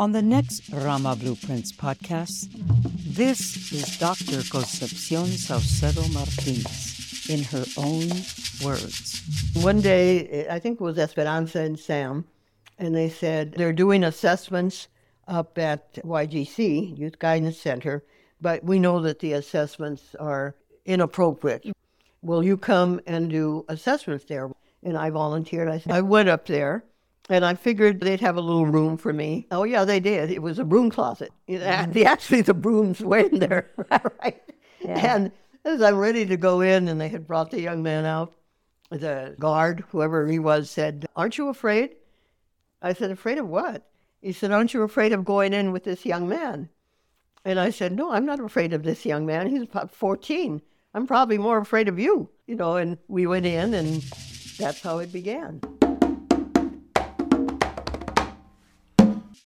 On the next Rama Blueprints podcast, this is Dr. Concepcion Saucedo Martinez in her own words. One day, I think it was Esperanza and Sam, and they said they're doing assessments up at YGC, Youth Guidance Center, but we know that the assessments are inappropriate. Will you come and do assessments there? And I volunteered. I, said, I went up there and I figured they'd have a little room for me. Oh, yeah, they did. It was a broom closet. Mm-hmm. Actually, the brooms were in there, right? Yeah. And as I'm ready to go in, and they had brought the young man out, the guard, whoever he was, said, Aren't you afraid? I said, Afraid of what? He said, Aren't you afraid of going in with this young man? And I said, No, I'm not afraid of this young man. He's about 14. I'm probably more afraid of you, you know. And we went in, and that's how it began.